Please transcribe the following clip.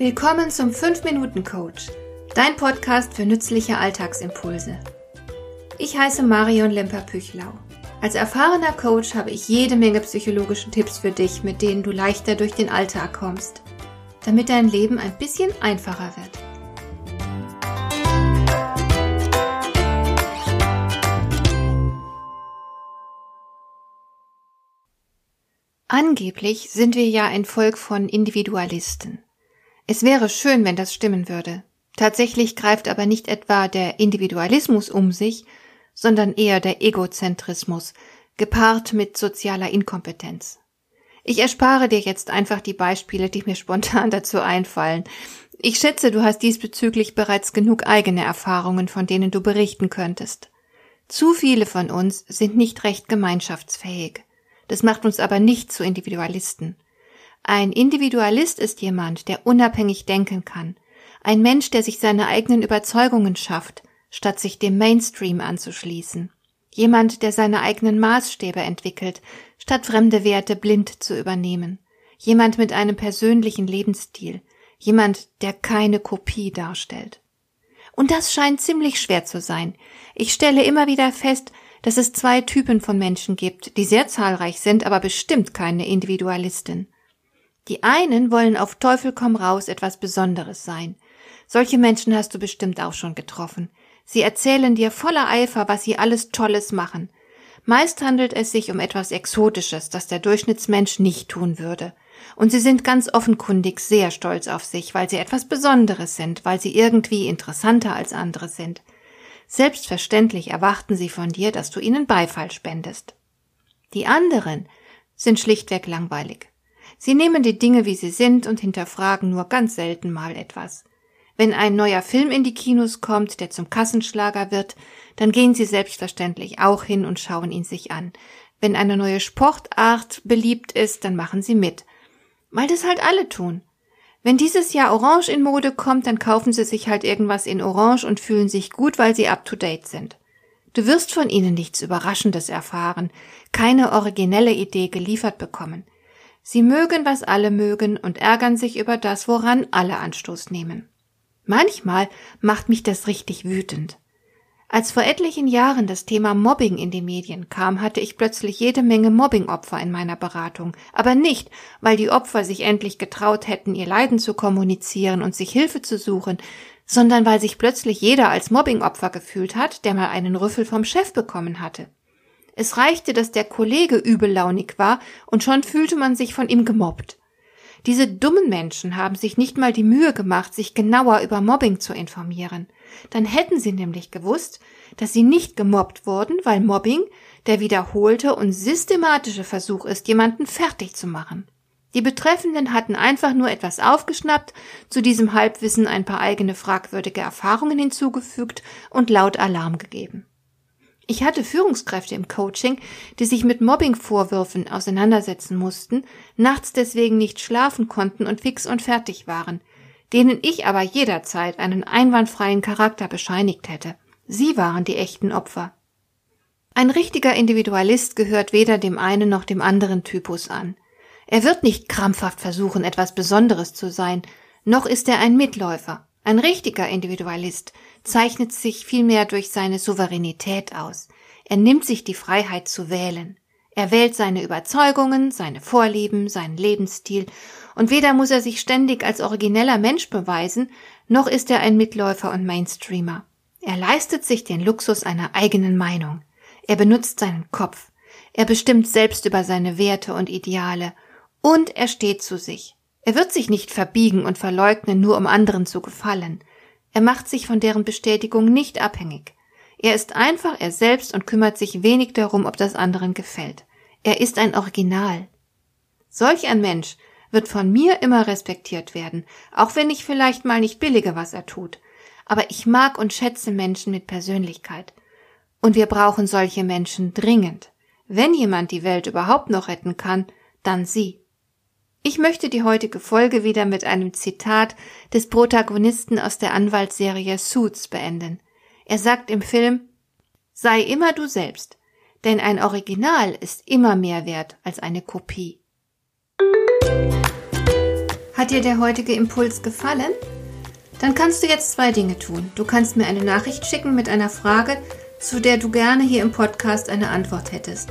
Willkommen zum 5-Minuten-Coach, dein Podcast für nützliche Alltagsimpulse. Ich heiße Marion Lemper-Püchlau. Als erfahrener Coach habe ich jede Menge psychologische Tipps für dich, mit denen du leichter durch den Alltag kommst, damit dein Leben ein bisschen einfacher wird. Angeblich sind wir ja ein Volk von Individualisten. Es wäre schön, wenn das stimmen würde. Tatsächlich greift aber nicht etwa der Individualismus um sich, sondern eher der Egozentrismus, gepaart mit sozialer Inkompetenz. Ich erspare dir jetzt einfach die Beispiele, die mir spontan dazu einfallen. Ich schätze, du hast diesbezüglich bereits genug eigene Erfahrungen, von denen du berichten könntest. Zu viele von uns sind nicht recht gemeinschaftsfähig. Das macht uns aber nicht zu Individualisten. Ein Individualist ist jemand, der unabhängig denken kann, ein Mensch, der sich seine eigenen Überzeugungen schafft, statt sich dem Mainstream anzuschließen, jemand, der seine eigenen Maßstäbe entwickelt, statt fremde Werte blind zu übernehmen, jemand mit einem persönlichen Lebensstil, jemand, der keine Kopie darstellt. Und das scheint ziemlich schwer zu sein. Ich stelle immer wieder fest, dass es zwei Typen von Menschen gibt, die sehr zahlreich sind, aber bestimmt keine Individualisten. Die einen wollen auf Teufel komm raus etwas Besonderes sein. Solche Menschen hast du bestimmt auch schon getroffen. Sie erzählen dir voller Eifer, was sie alles Tolles machen. Meist handelt es sich um etwas Exotisches, das der Durchschnittsmensch nicht tun würde. Und sie sind ganz offenkundig sehr stolz auf sich, weil sie etwas Besonderes sind, weil sie irgendwie interessanter als andere sind. Selbstverständlich erwarten sie von dir, dass du ihnen Beifall spendest. Die anderen sind schlichtweg langweilig. Sie nehmen die Dinge, wie sie sind, und hinterfragen nur ganz selten mal etwas. Wenn ein neuer Film in die Kinos kommt, der zum Kassenschlager wird, dann gehen sie selbstverständlich auch hin und schauen ihn sich an. Wenn eine neue Sportart beliebt ist, dann machen sie mit. Weil das halt alle tun. Wenn dieses Jahr Orange in Mode kommt, dann kaufen sie sich halt irgendwas in Orange und fühlen sich gut, weil sie up to date sind. Du wirst von ihnen nichts Überraschendes erfahren, keine originelle Idee geliefert bekommen. Sie mögen, was alle mögen und ärgern sich über das, woran alle Anstoß nehmen. Manchmal macht mich das richtig wütend. Als vor etlichen Jahren das Thema Mobbing in die Medien kam, hatte ich plötzlich jede Menge Mobbingopfer in meiner Beratung, aber nicht, weil die Opfer sich endlich getraut hätten, ihr Leiden zu kommunizieren und sich Hilfe zu suchen, sondern weil sich plötzlich jeder als Mobbingopfer gefühlt hat, der mal einen Rüffel vom Chef bekommen hatte. Es reichte, dass der Kollege übellaunig war, und schon fühlte man sich von ihm gemobbt. Diese dummen Menschen haben sich nicht mal die Mühe gemacht, sich genauer über Mobbing zu informieren. Dann hätten sie nämlich gewusst, dass sie nicht gemobbt wurden, weil Mobbing der wiederholte und systematische Versuch ist, jemanden fertig zu machen. Die Betreffenden hatten einfach nur etwas aufgeschnappt, zu diesem Halbwissen ein paar eigene fragwürdige Erfahrungen hinzugefügt und laut Alarm gegeben. Ich hatte Führungskräfte im Coaching, die sich mit Mobbingvorwürfen auseinandersetzen mussten, nachts deswegen nicht schlafen konnten und fix und fertig waren, denen ich aber jederzeit einen einwandfreien Charakter bescheinigt hätte. Sie waren die echten Opfer. Ein richtiger Individualist gehört weder dem einen noch dem anderen Typus an. Er wird nicht krampfhaft versuchen, etwas Besonderes zu sein, noch ist er ein Mitläufer. Ein richtiger Individualist zeichnet sich vielmehr durch seine Souveränität aus. Er nimmt sich die Freiheit zu wählen. Er wählt seine Überzeugungen, seine Vorlieben, seinen Lebensstil, und weder muss er sich ständig als origineller Mensch beweisen, noch ist er ein Mitläufer und Mainstreamer. Er leistet sich den Luxus einer eigenen Meinung. Er benutzt seinen Kopf. Er bestimmt selbst über seine Werte und Ideale. Und er steht zu sich. Er wird sich nicht verbiegen und verleugnen, nur um anderen zu gefallen. Er macht sich von deren Bestätigung nicht abhängig. Er ist einfach er selbst und kümmert sich wenig darum, ob das anderen gefällt. Er ist ein Original. Solch ein Mensch wird von mir immer respektiert werden, auch wenn ich vielleicht mal nicht billige, was er tut. Aber ich mag und schätze Menschen mit Persönlichkeit. Und wir brauchen solche Menschen dringend. Wenn jemand die Welt überhaupt noch retten kann, dann sie. Ich möchte die heutige Folge wieder mit einem Zitat des Protagonisten aus der Anwaltsserie Suits beenden. Er sagt im Film Sei immer du selbst, denn ein Original ist immer mehr wert als eine Kopie. Hat dir der heutige Impuls gefallen? Dann kannst du jetzt zwei Dinge tun. Du kannst mir eine Nachricht schicken mit einer Frage, zu der du gerne hier im Podcast eine Antwort hättest.